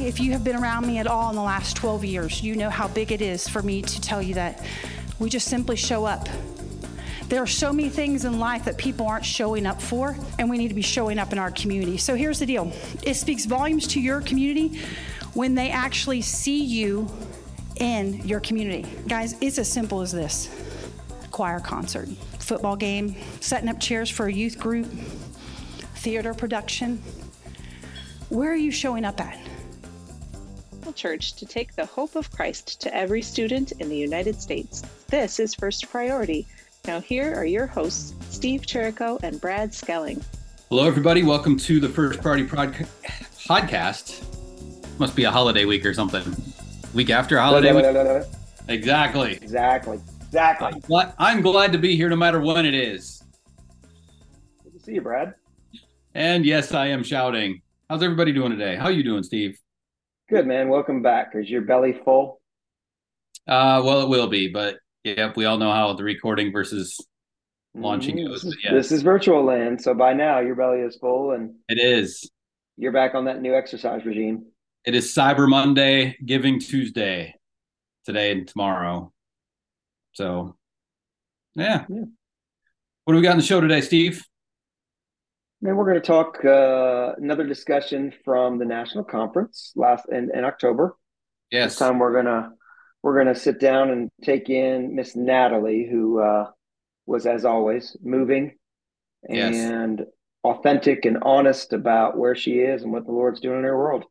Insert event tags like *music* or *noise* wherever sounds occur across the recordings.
if you have been around me at all in the last 12 years, you know how big it is for me to tell you that we just simply show up. There are so many things in life that people aren't showing up for, and we need to be showing up in our community. So here's the deal it speaks volumes to your community when they actually see you in your community. Guys, it's as simple as this choir concert, football game, setting up chairs for a youth group, theater production. Where are you showing up at? Church to take the hope of Christ to every student in the United States. This is First Priority. Now, here are your hosts, Steve Cherrico and Brad Schelling. Hello, everybody. Welcome to the First Priority Prod- podcast. Must be a holiday week or something. Week after holiday week. Exactly. Exactly. Exactly. But I'm glad to be here no matter when it is. Good to see you, Brad. And yes, I am shouting. How's everybody doing today? How are you doing, Steve? Good, man. Welcome back. Is your belly full? Uh, well, it will be, but yep, we all know how the recording versus launching Mm, goes. This, but is, yes, this is virtual land, so by now your belly is full and it is. you're back on that new exercise regime. It is Cyber Monday, Giving Tuesday, today and tomorrow. So, yeah. Yeah. What do we got in the show today, Steve? Man, we're going to talk uh, another discussion from the national conference last in, in October. This Yes. time we're gonna we're gonna sit down and take in Miss Natalie, who uh, was as always moving Yes. and authentic and honest about where she is and what the Lord's doing in her world.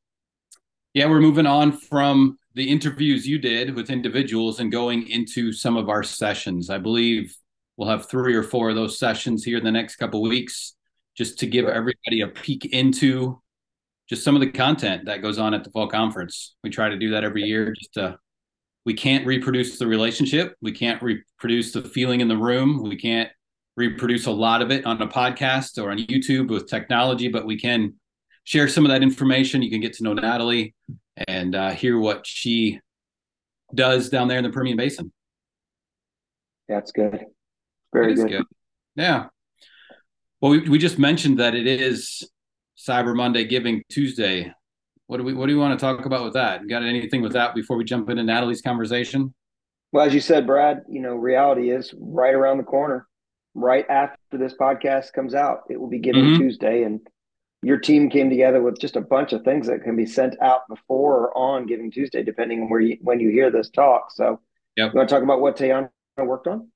Yeah, we're moving on from the interviews you did with individuals and going into some of our sessions. I believe we'll have three or four of those sessions here in the next couple of weeks just to give everybody a peek into just some of the content that goes on at the fall conference. We try to do that every year just to we can't reproduce the relationship, we can't reproduce the feeling in the room, we can't reproduce a lot of it on a podcast or on YouTube with technology, but we can share some of that information. You can get to know Natalie and uh, hear what she does down there in the Permian Basin. That's good. Very is good. Yeah. Well, we, we just mentioned that it is Cyber Monday, Giving Tuesday. What do we What do you want to talk about with that? You got anything with that before we jump into Natalie's conversation? Well, as you said, Brad, you know, reality is right around the corner. Right after this podcast comes out, it will be Giving Mhm. Tuesday, and your team came together with just a bunch of things that can be sent out before or on Giving Tuesday, depending on where you when you hear this talk. So, Yep. you want to talk about what Tayana worked on?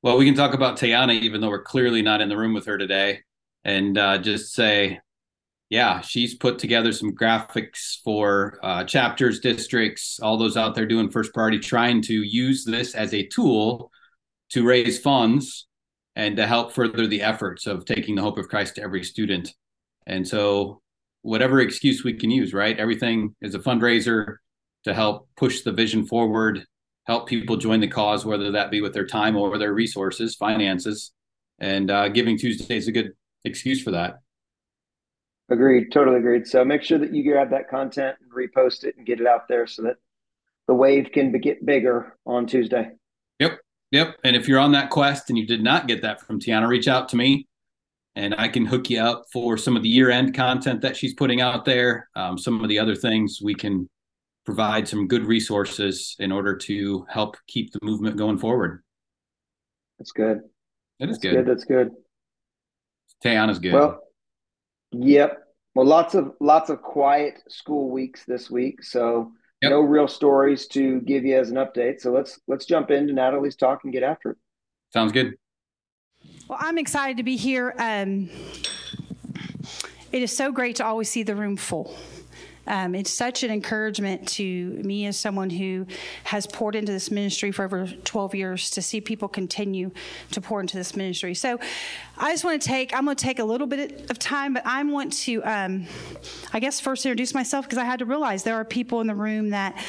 Well, we can talk about Tayana, even though we're clearly not in the room with her today, and uh, just say, yeah, she's put together some graphics for uh, chapters, districts, all those out there doing first priority, trying to use this as a tool to raise funds and to help further the efforts of taking the hope of Christ to every student. And so, whatever excuse we can use, right? Everything is a fundraiser to help push the vision forward, help people join the cause, whether that be with their time or their resources, finances. And uh, Giving Tuesday is a good excuse for that. Agreed, totally agreed. So make sure that you grab that content and repost it and get it out there so that the wave can be, get bigger on Tuesday. Yep. Yep. And if you're on that quest and you did not get that from Tiana, reach out to me and I can hook you up for some of the year end content that she's putting out there. Um, some of the other things we can provide some good resources in order to help keep the movement going forward. That's good. It is That's good. good. That's good. Tayana's good. Well, yep. Well, lots of lots of quiet school weeks this week, so Yep. no real stories to give you as an update. So let's let's jump into Natalie's talk and get after it. Sounds good. Well, I'm excited to be here. Um, it is so great to always see the room full. Um, it's such an encouragement to me as someone who has poured into this ministry for over 12 years to see people continue to pour into this ministry. So I just want to take, I'm going to take a little bit of time, but I want to, um, I guess, first introduce myself because I had to realize there are people in the room that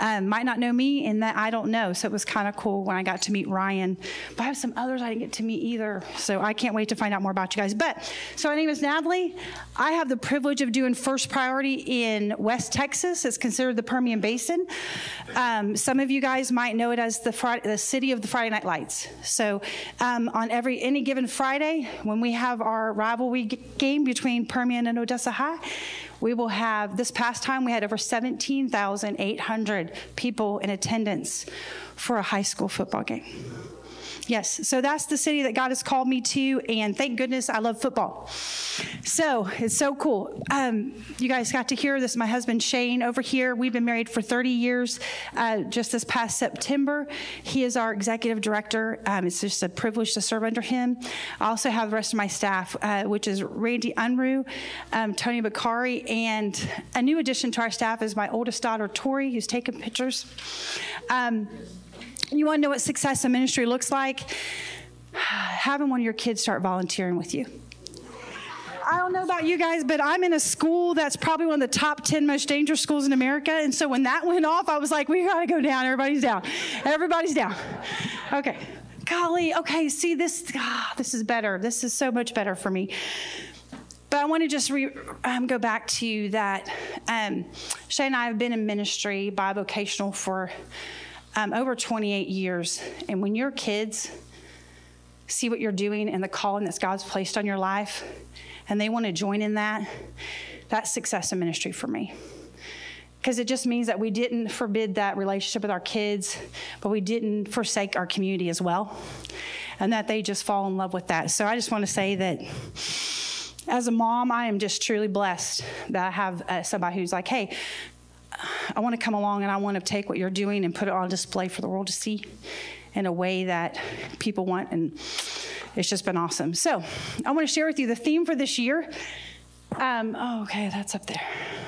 um, might not know me and that I don't know. So it was kind of cool when I got to meet Ryan. But I have some others I didn't get to meet either. So I can't wait to find out more about you guys. But so my name is Natalie. I have the privilege of doing first priority in West Texas. It's considered the Permian Basin. Um, some of you guys might know it as the Friday, the city of the Friday Night Lights. So um, on every any given Friday, when we have our rivalry g- game between Permian and Odessa High, We will have, this past time, we had over 17,800 people in attendance for a high school football game. Yes, so that's the city that God has called me to, and thank goodness I love football. So it's so cool. Um, you guys got to hear this. My husband Shane over here. We've been married for 30 years. Uh, just this past September, he is our executive director. Um, it's just a privilege to serve under him. I also have the rest of my staff, uh, which is Randy Unruh, um, Tony Bakari, and a new addition to our staff is my oldest daughter Tori, who's taking pictures. You want to know what success in ministry looks like? *sighs* Having one of your kids start volunteering with you. I don't know about you guys, but I'm in a school that's probably one of the top 10 most dangerous schools in America. And so when that went off, I was like, we got to go down. Everybody's down. Everybody's down. Okay. Golly, okay, see, this, ah, this is better. This is so much better for me. But I want to just re, um, go back to that. Um, Shane and I have been in ministry, bivocational, for um, over 28 years. And when your kids see what you're doing and the calling that God's placed on your life, and they want to join in that, that's success in ministry for me. Because it just means that we didn't forbid that relationship with our kids, but we didn't forsake our community as well, and that they just fall in love with that. So I just want to say that as a mom, I am just truly blessed that I have uh, somebody who's like, hey, I want to come along and I want to take what you're doing and put it on display for the world to see in a way that people want. And it's just been awesome. So I want to share with you the theme for this year. Um, oh, okay, that's up there.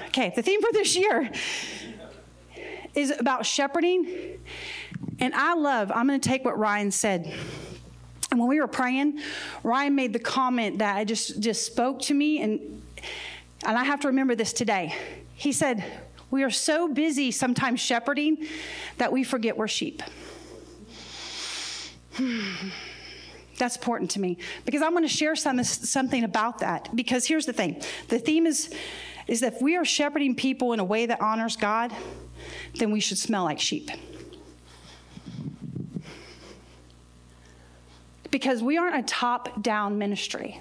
Okay, the theme for this year is about shepherding. And I love, I'm going to take what Ryan said. And when we were praying, Ryan made the comment that I just, just spoke to me, and, and I have to remember this today. He said, we are so busy sometimes shepherding that we forget we're sheep. *sighs* That's important to me because I'm going to share some, something about that. Because here's the thing the theme is, is that if we are shepherding people in a way that honors God, then we should smell like sheep. Because we aren't a top down ministry.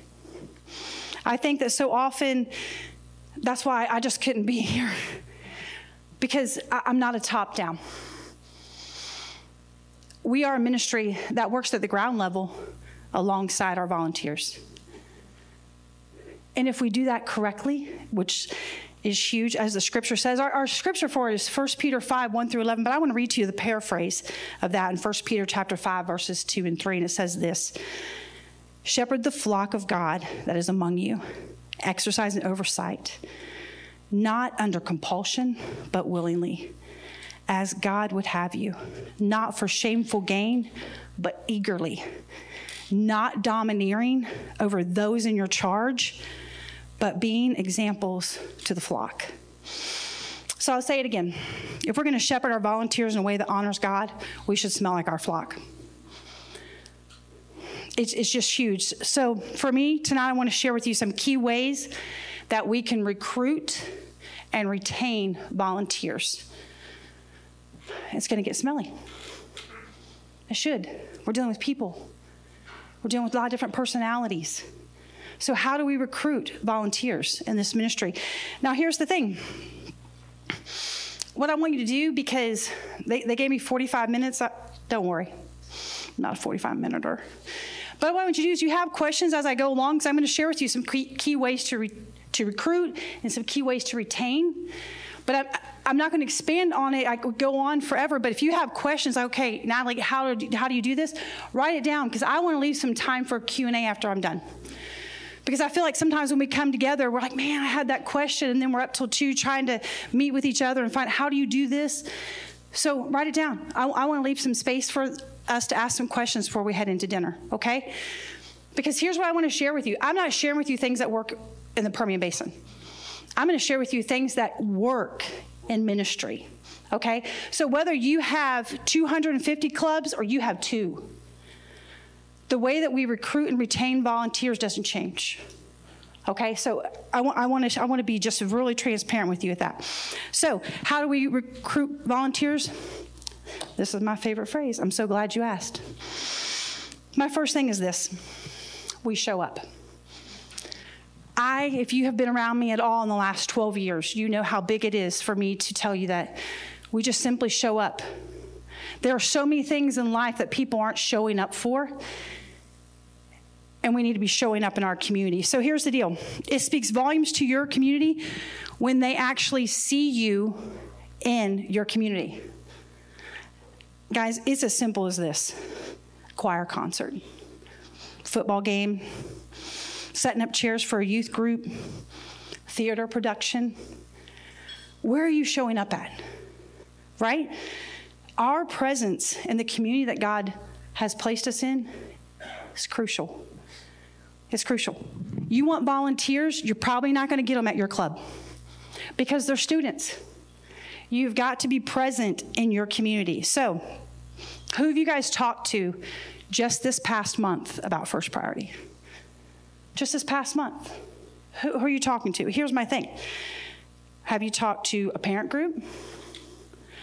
I think that so often, that's why I just couldn't be *laughs* here because I'm not a top down. We are a ministry that works at the ground level alongside our volunteers. And if we do that correctly, which is huge, as the scripture says, our, our scripture for it is 1 Peter 5, 1 through 11, but I want to read to you the paraphrase of that in 1 Peter chapter 5, verses 2 and 3, and it says this Shepherd the flock of God that is among you, exercise and oversight not under compulsion, but willingly, as God would have you, not for shameful gain, but eagerly, not domineering over those in your charge, but being examples to the flock. So I'll say it again. If we're going to shepherd our volunteers in a way that honors God, we should smell like our flock. It's, it's just huge. So for me, tonight I want to share with you some key ways that we can recruit and retain volunteers. It's going to get smelly. It should. We're dealing with people, we're dealing with a lot of different personalities. So, how do we recruit volunteers in this ministry? Now, here's the thing. What I want you to do, because they, they gave me 45 minutes, I, don't worry, I'm not a 45 minuter. But what I want you to do is you have questions as I go along, because I'm going to share with you some key, key ways to re, to recruit and some key ways to retain. But I'm, I'm not going to expand on it. I could go on forever. But if you have questions, okay, Natalie, how do, how do you do this? Write it down because I want to leave some time for Q&A after I'm done. Because I feel like sometimes when we come together, we're like, man, I had that question. And then we're up till two trying to meet with each other and find how do you do this? So write it down. I, I want to leave some space for us to ask some questions before we head into dinner, okay? Because here's what I want to share with you. I'm not sharing with you things that work in the Permian Basin. I'm going to share with you things that work in ministry. Okay? So whether you have 250 clubs or you have two, the way that we recruit and retain volunteers doesn't change. Okay, so I I, want to, I want to be just really transparent with you with that. So, how do we recruit volunteers? This is my favorite phrase. I'm so glad you asked. My first thing is this we show up. I, if you have been around me at all in the last 12 years, you know how big it is for me to tell you that we just simply show up. There are so many things in life that people aren't showing up for, and we need to be showing up in our community. So here's the deal it speaks volumes to your community when they actually see you in your community. Guys, it's as simple as this choir concert, football game, setting up chairs for a youth group, theater production. Where are you showing up at? Right? Our presence in the community that God has placed us in is crucial. It's crucial. You want volunteers, you're probably not going to get them at your club because they're students. You've got to be present in your community. So, who have you guys talked to just this past month about first priority? Just this past month. Who, who are you talking to? Here's my thing Have you talked to a parent group?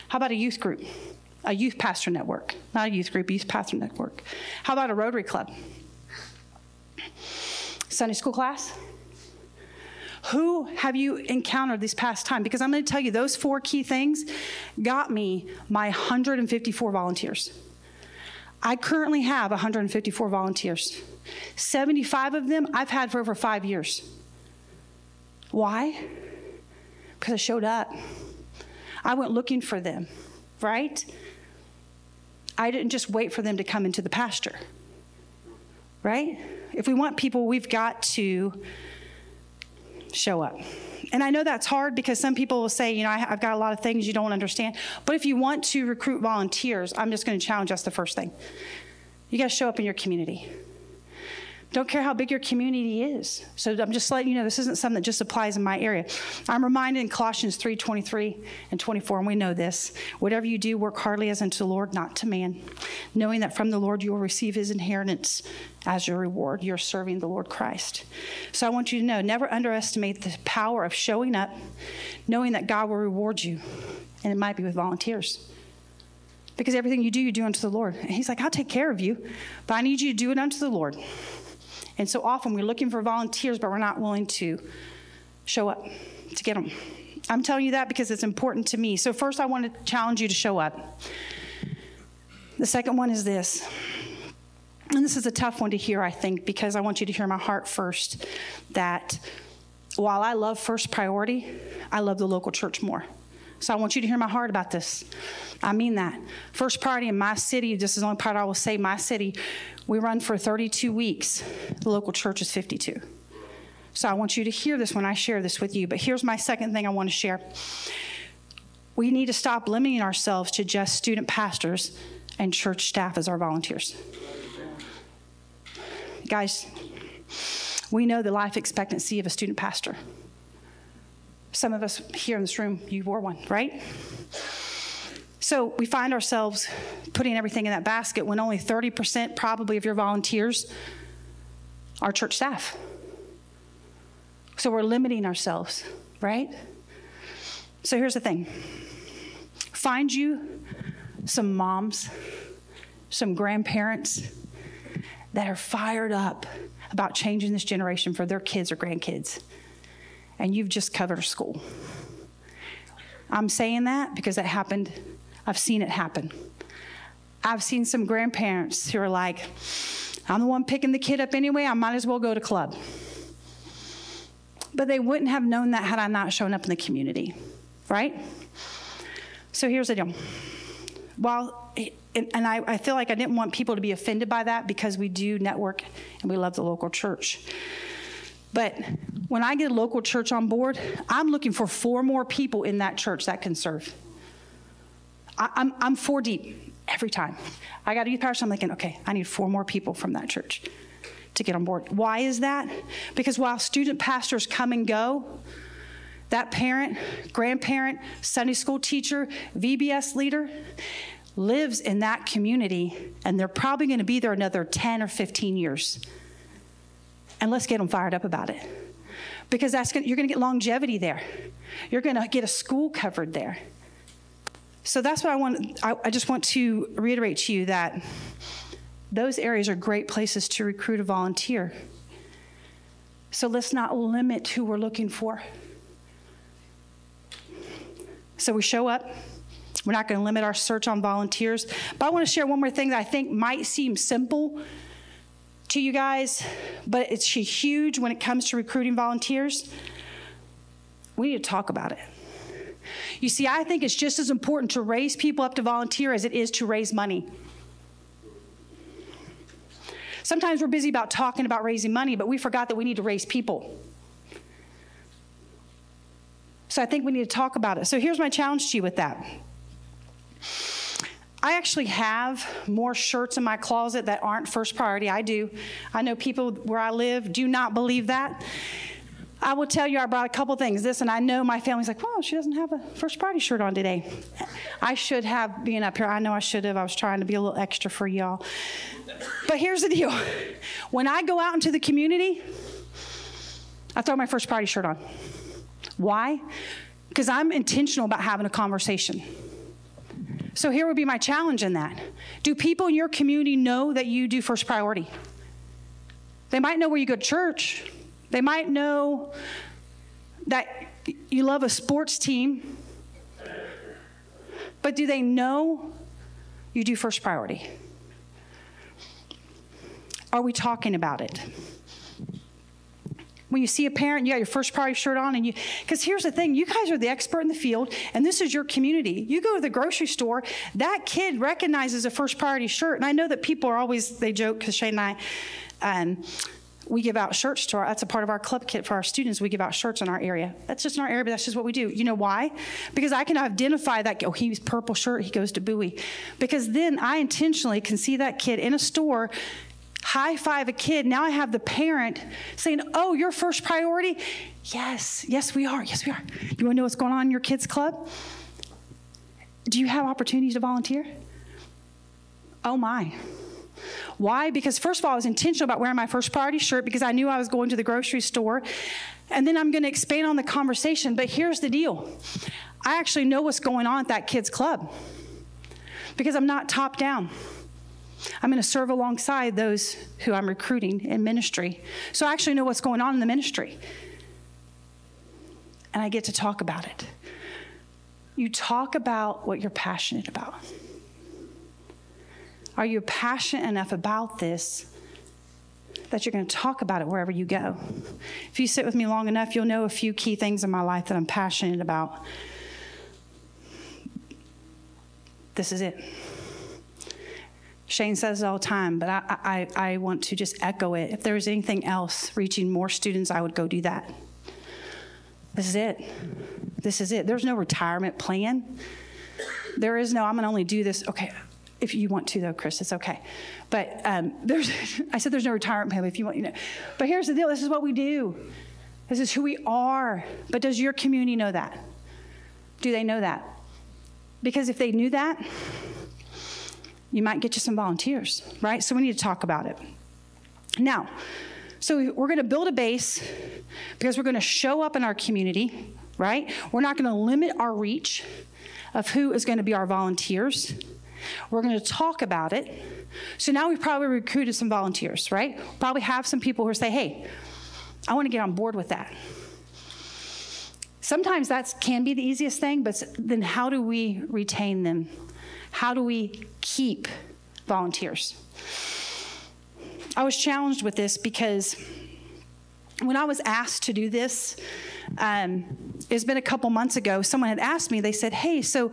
How about a youth group? A youth pastor network, not a youth group, youth pastor network. How about a Rotary Club? Sunday school class? Who have you encountered this past time? Because I'm going to tell you, those four key things got me my 154 volunteers. I currently have 154 volunteers. 75 of them I've had for over five years. Why? Because I showed up. I went looking for them, right? I didn't just wait for them to come into the pasture, right? If we want people, we've got to show up. And I know that's hard because some people will say, you know, I, have got a lot of things you don't understand. But if you want to recruit volunteers, I'm just going to challenge us the first thing. You got to show up in your community. Don't care how big your community is. So I'm just letting you know this isn't something that just applies in my area. I'm reminded in Colossians 3 23 and 24, and we know this. Whatever you do, work heartily as unto the Lord, not to man, knowing that from the Lord you will receive his inheritance as your reward. You're serving the Lord Christ. So I want you to know never underestimate the power of showing up, knowing that God will reward you, and it might be with volunteers because everything you do, you do unto the Lord. And He's like, I'll take care of you, but I need you to do it unto the Lord. And so often we're looking for volunteers, but we're not willing to show up to get them. I'm telling you that because it's important to me. So, first, I want to challenge you to show up. The second one is this. And this is a tough one to hear, I think, because I want you to hear my heart first that while I love first priority, I love the local church more. So I want you to hear my heart about this. I mean that. First priority in my city, this is the only part I will say, my city, we run for 32 weeks. The local church is 52. So I want you to hear this when I share this with you. But here's my second thing I want to share. We need to stop limiting ourselves to just student pastors and church staff as our volunteers. Guys, we know the life expectancy of a student pastor. Some of us here in this room, you wore one, right? So we find ourselves putting everything in that basket when only 30% probably of your volunteers are church staff. So we're limiting ourselves, right? So here's the thing find you some moms, some grandparents that are fired up about changing this generation for their kids or grandkids, and you've just covered school. I'm saying that because that happened I've seen it happen. I've seen some grandparents who are like, I'm the one picking the kid up anyway, I might as well go to club. But they wouldn't have known that had I not shown up in the community, right? So here's the deal. While, and I, I feel like I didn't want people to be offended by that because we do network and we love the local church. But when I get a local church on board, I'm looking for four more people in that church that can serve. I, am I'm, I'm four deep every time. I got a youth pastor, I'm thinking, okay, I need four more people from that church to get on board. Why is that? Because while student pastors come and go, that parent, grandparent, Sunday school teacher, VBS leader lives in that community, and they're probably going to be there another 10 or 15 years. And let's get them fired up about it. Because that's gonna, you're going to get longevity there. You're going to get a school covered there. So that's what I want. I, I just want to reiterate to you that those areas are great places to recruit a volunteer. So let's not limit who we're looking for. So we show up. We're not going to limit our search on volunteers. But I want to share one more thing that I think might seem simple to you guys, but it's huge when it comes to recruiting volunteers. We need to talk about it. You see, I think it's just as important to raise people up to volunteer as it is to raise money. Sometimes we're busy about talking about raising money, but we forgot that we need to raise people. So I think we need to talk about it. So here's my challenge to you with that. I actually have more shirts in my closet that aren't first priority. I do. I know people where I live do not believe that. I will tell you, I brought a couple things. This, and I know my family's like, "Well, she doesn't have a first priority shirt on today." I should have been up here. I know I should have. I was trying to be a little extra for y'all. But here's the deal: when I go out into the community, I throw my first priority shirt on. Why? Because I'm intentional about having a conversation. So here would be my challenge in that. Do people in your community know that you do first priority? They might know where you go to church. They might know that you love a sports team. But do they know you do first priority? Are we talking about it? When you see a parent, you got your first priority shirt on, and you, because here's the thing you guys are the expert in the field, and this is your community. You go to the grocery store, that kid recognizes a first priority shirt. And I know that people are always, they joke, because Shane and I, um, we give out shirts to our, that's a part of our club kit for our students. We give out shirts in our area. That's just in our area, but that's just what we do. You know why? Because I can identify that, oh, he's purple shirt, he goes to Bowie. Because then I intentionally can see that kid in a store high five a kid. Now I have the parent saying, Oh, your first priority? Yes, yes, we are. Yes, we are. You want to know what's going on in your kids' club? Do you have opportunities to volunteer? Oh, my. Why? Because, first of all, I was intentional about wearing my first priority shirt because I knew I was going to the grocery store. And then I'm going to expand on the conversation. But here's the deal I actually know what's going on at that kid's club because I'm not top down. I'm going to serve alongside those who I'm recruiting in ministry. So I actually know what's going on in the ministry. And I get to talk about it. You talk about what you're passionate about. Are you passionate enough about this that you're going to talk about it wherever you go? If you sit with me long enough, you'll know a few key things in my life that I'm passionate about. This is it. Shane says it all the time, but I, I, I want to just echo it. If there was anything else reaching more students, I would go do that. This is it. This is it. There's no retirement plan. There is no, I'm going to only do this. Okay, if you want to, though, Chris, it's okay. But um, *laughs* there's, I said there's no retirement plan if you want, you know. But here's the deal this is what we do, this is who we are. But does your community know that? Do they know that? Because if they knew that, you might get you some volunteers, right? So we need to talk about it. Now, so we're going to build a base because we're going to show up in our community, right? We're not going to limit our reach of who is going to be our volunteers. We're going to talk about it. So now we've probably recruited some volunteers, right? Probably have some people who say, hey, I want to get on board with that. Sometimes that can be the easiest thing, but then how do we retain them? How do we keep volunteers? I was challenged with this because when I was asked to do this, um, it's been a couple months ago, someone had asked me, they said, Hey, so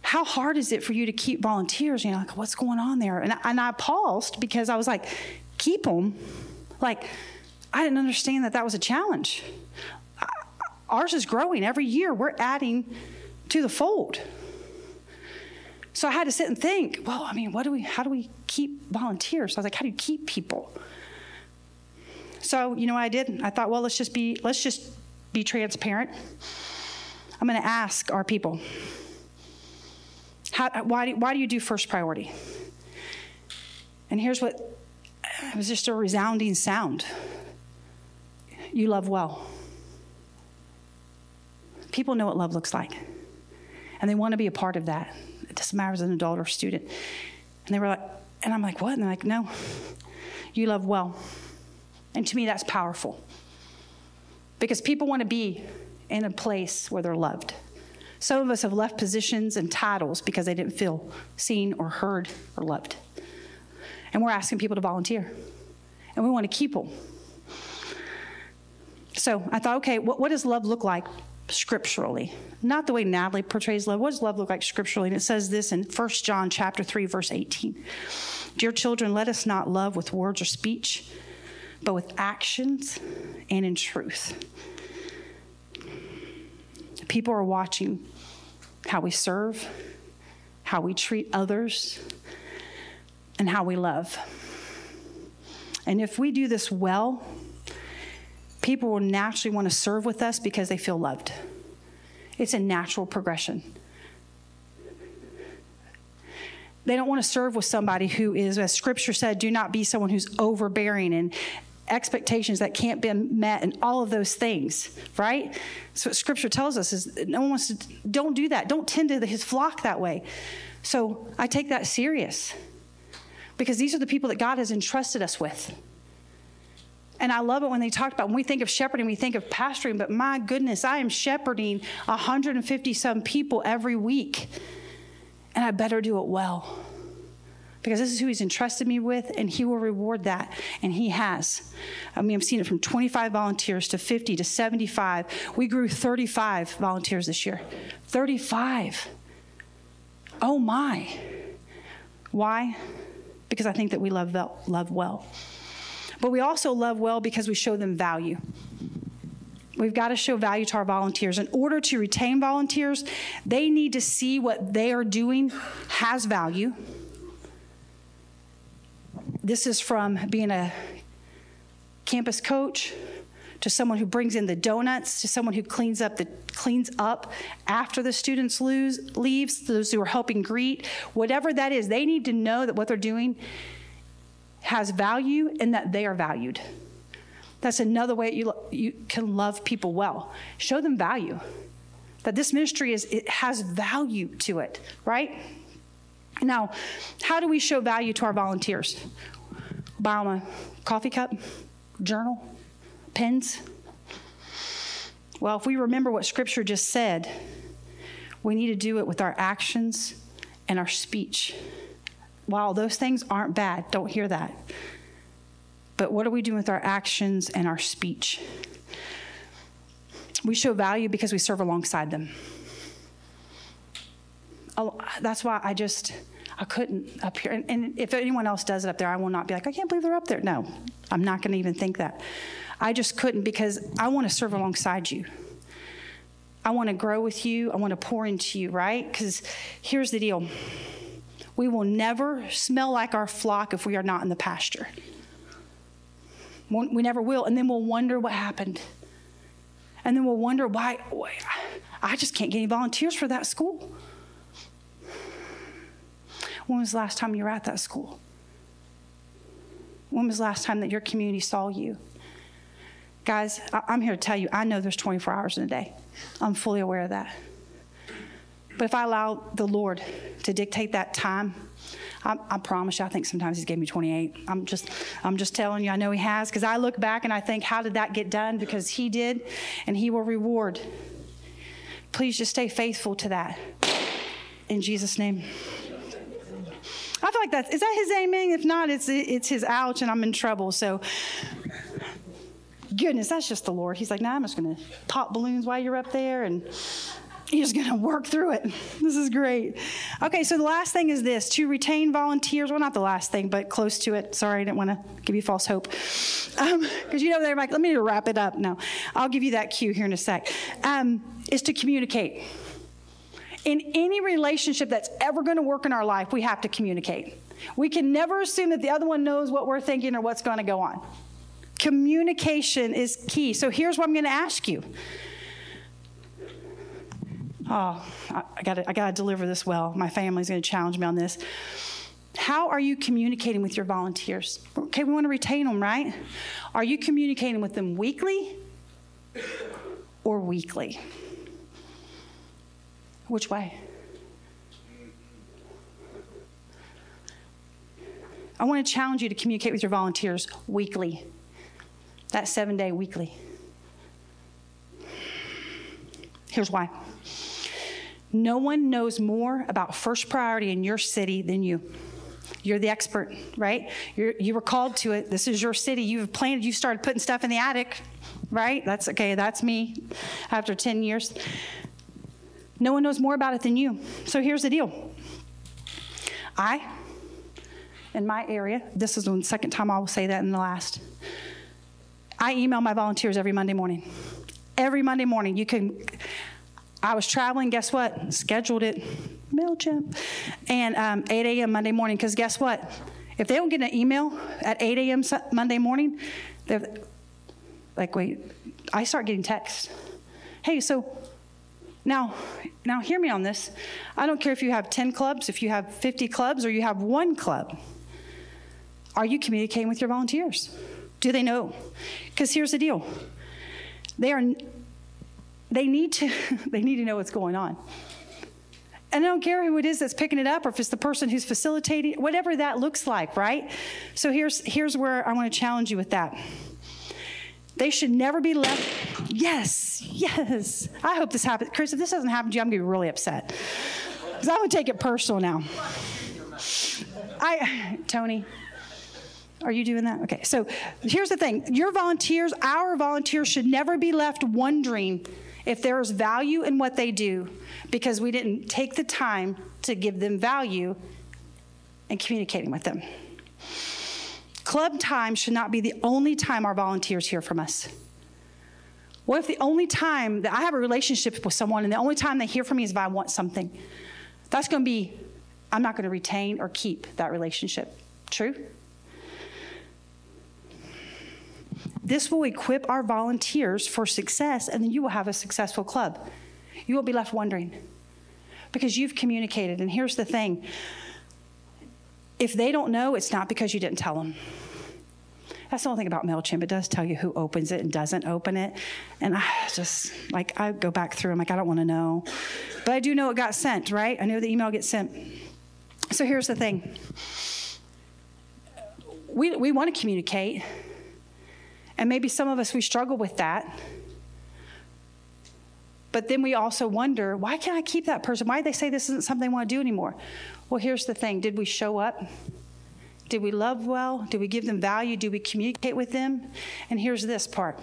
how hard is it for you to keep volunteers? You know, like, what's going on there? And, and I paused because I was like, Keep them? Like, I didn't understand that that was a challenge. Ours is growing every year, we're adding to the fold. So I had to sit and think, well, I mean, what do we, how do we keep volunteers? So I was like, how do you keep people? So, you know what I did? I thought, well, let's just be, let's just be transparent. I'm going to ask our people, how, why, do, why do you do first priority? And here's what, it was just a resounding sound. You love well. People know what love looks like, and they want to be a part of that doesn't matter as an adult or student. And they were like, and I'm like, what? And they're like, no, you love well. And to me, that's powerful. because people want to be in a place where they're loved. Some of us have left positions and titles because they didn't feel seen or heard or loved. And we're asking people to volunteer. And we want to keep them. So I thought, okay, what, what does love look like scripturally? Not the way Natalie portrays love. What does love look like scripturally? And it says this in 1 John chapter 3, verse 18. Dear children, let us not love with words or speech, but with actions and in truth. People are watching how we serve, how we treat others, and how we love. And if we do this well, people will naturally want to serve with us because they feel loved. It's a natural progression. They don't want to serve with somebody who is, as scripture said, do not be someone who's overbearing and expectations that can't be met and all of those things, right? So what scripture tells us is no one wants to, don't do that. Don't tend to his flock that way. So I take that serious because these are the people that God has entrusted us with. And I love it when they talked about when we think of shepherding, we think of pastoring, but my goodness, I am shepherding 150 some people every week. And I better do it well because this is who he's entrusted me with, and he will reward that. And he has. I mean, I've seen it from 25 volunteers to 50 to 75. We grew 35 volunteers this year. 35. Oh my. Why? Because I think that we love, love well. But we also love well because we show them value. We've got to show value to our volunteers. In order to retain volunteers, they need to see what they are doing has value this is from being a campus coach to someone who brings in the donuts to someone who cleans up the cleans up after the students lose, leaves those who are helping greet whatever that is they need to know that what they're doing has value and that they are valued that's another way you, you can love people well show them value that this ministry is it has value to it right now, how do we show value to our volunteers? Buy them a coffee cup, journal, pens. Well, if we remember what Scripture just said, we need to do it with our actions and our speech. While those things aren't bad, don't hear that. But what are we doing with our actions and our speech? We show value because we serve alongside them that's why I just, I couldn't up here. And, and, if anyone else does it up there, I will not be like, I can't believe they're up there. No, I'm not going to even think that. I just couldn't because I want to serve alongside you. I want to grow with you. I want to pour into you, right? Because here's the deal we will never smell like our flock if we are not in the pasture. We never will. And then we'll wonder what happened. And then we'll wonder why, I just can't get any volunteers for that school. When was the last time you were at that school? When was the last time that your community saw you? Guys, I'm here to tell you, I know there's 24 hours in a day. I'm fully aware of that. But if I allow the Lord to dictate that time, I, I, promise you, I think sometimes He's gave me 28. I'm just, I'm just telling you, I know He has, because I look back and I think, how did that get done? Because He did, and He will reward. Please just stay faithful to that. In Jesus' name. I feel like that's, is that his amen? If not, it's, it's his ouch and I'm in trouble. So, goodness, that's just the Lord. He's like, nah, I'm just going to pop balloons while you're up there and you're just going to work through it. *laughs* This is great. Okay, so the last thing is this to retain volunteers. Well, not the last thing, but close to it. Sorry, I didn't want to give you false hope. Because *laughs* um, you know, they're like, let me wrap it up. No, I'll give you that cue here in a sec. Um, is to communicate in any relationship that's ever going to work in our life, we have to communicate. We can never assume that the other one knows what we're thinking or what's going to go on. Communication is key. So here's what I'm going to ask you. Oh, I got I got to deliver this well. My family's going to challenge me on this. How are you communicating with your volunteers? Okay, we want to retain them, right? Are you communicating with them weekly or weekly? Which way? I want to challenge you to communicate with your volunteers weekly. That seven day weekly. Here's why. No one knows more about first priority in your city than you. You're the expert, right? You're, you were called to it. This is your city. You've planted, you started putting stuff in the attic, right? That's okay. That's me after 10 years. No one knows more about it than you. So here's the deal I, in my area, this is the second time I will say that in the last, I email my volunteers every Monday morning. Every Monday morning. You can, I was traveling, guess what? Scheduled it, MailChimp, and um, 8 a.m. Monday morning, because guess what? If they don't get an email at 8 a.m. Monday morning, they're like, wait, I start getting texts. Hey, so now, now hear me on this. I don't care if you have 10 clubs, if you have 50 clubs, or you have one club. Are you communicating with your volunteers? Do they know? Because here's the deal. They are they need to *laughs* they need to know what's going on. And I don't care who it is that's picking it up or if it's the person who's facilitating, whatever that looks like, right? So here's here's where I want to challenge you with that. They should never be left. Yes, yes. I hope this happens. Chris, if this doesn't happen to you, I'm going to be really upset. Because I'm going to take it personal now. I, Tony, are you doing that? Okay, so here's the thing your volunteers, our volunteers, should never be left wondering if there is value in what they do because we didn't take the time to give them value and communicating with them. Club time should not be the only time our volunteers hear from us. What if the only time that I have a relationship with someone and the only time they hear from me is if I want something? That's going to be, I'm not going to retain or keep that relationship. True? This will equip our volunteers for success, and then you will have a successful club. You will be left wondering because you've communicated. And here's the thing if they don't know, it's not because you didn't tell them. That's the only thing about MailChimp. It does tell you who opens it and doesn't open it. And I just, like, I go back through, I'm like, I don't want to know. But I do know it got sent, right? I know the email gets sent. So here's the thing we, we want to communicate. And maybe some of us, we struggle with that. But then we also wonder, why can't I keep that person? Why do they say this isn't something they want to do anymore? Well, here's the thing did we show up? Did we love well? Did we give them value? Did we communicate with them? And here's this part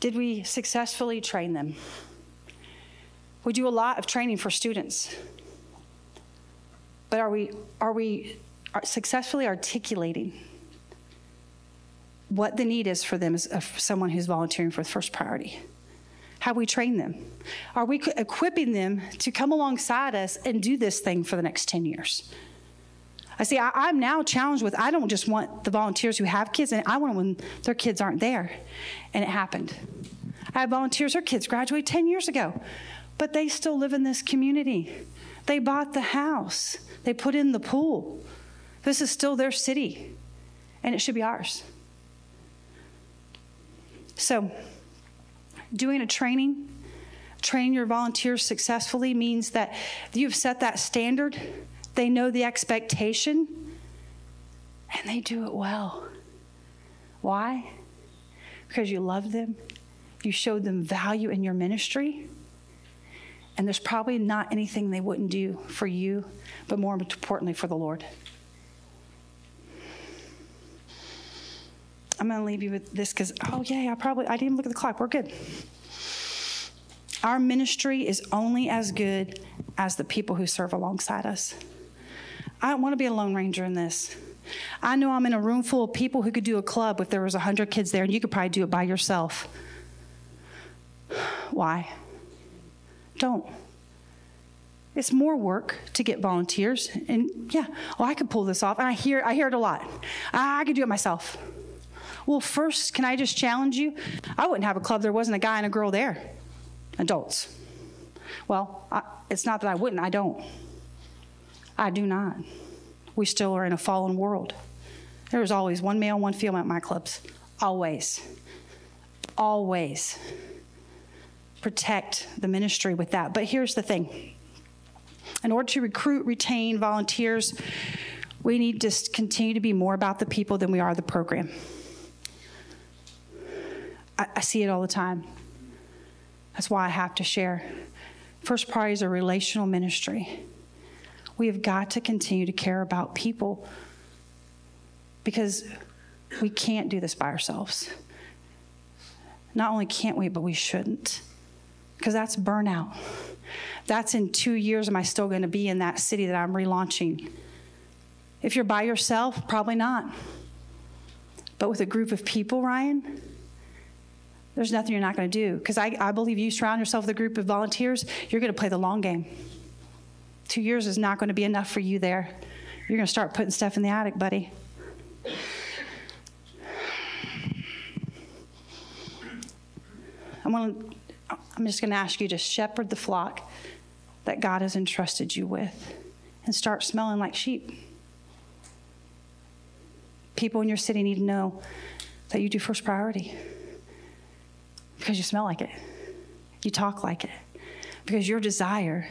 Did we successfully train them? We do a lot of training for students. But are we, are we successfully articulating what the need is for them as uh, someone who's volunteering for the first priority? How we train them? Are we equipping them to come alongside us and do this thing for the next 10 years? I see, I, am now challenged with I don't just want the volunteers who have kids, and I want them when their kids aren't there. And it happened. I have volunteers, their kids graduated 10 years ago, but they still live in this community. They bought the house, they put in the pool. This is still their city, and it should be ours. So, doing a training, training your volunteers successfully means that you've set that standard, they know the expectation, and they do it well. Why? Because you love them, you showed them value in your ministry, and there's probably not anything they wouldn't do for you, but more importantly, for the Lord. I'm going to leave you with this because, oh, yeah, I probably, I didn't look at the clock. We're good. Our ministry is only as good as the people who serve alongside us. I don't want to be a lone ranger in this. I know I'm in a room full of people who could do a club if there was 100 kids there, and you could probably do it by yourself. *sighs* Why? Don't. It's more work to get volunteers. And yeah, oh, I could pull this off. And I hear, I hear it a lot. I could do it myself. Well, first, can I just challenge you? I wouldn't have a club there wasn't a guy and a girl there, adults. Well, I, it's not that I wouldn't, I don't. I do not. We still are in a fallen world. There's always one male, one female at my clubs. Always. Always. Protect the ministry with that. But here's the thing in order to recruit, retain volunteers, we need to continue to be more about the people than we are the program. I, I see it all the time. That's why I have to share. First priority is a relational ministry. We have got to continue to care about people because we can't do this by ourselves. Not only can't we, but we shouldn't because that's burnout. That's in two years, am I still going to be in that city that I'm relaunching? If you're by yourself, probably not. But with a group of people, Ryan, there's nothing you're not going to do. Because I, I believe you surround yourself with a group of volunteers, you're going to play the long game. Two years is not going to be enough for you there. You're going to start putting stuff in the attic, buddy. I'm, gonna, I'm just going to ask you to shepherd the flock that God has entrusted you with and start smelling like sheep. People in your city need to know that you do first priority because you smell like it, you talk like it, because your desire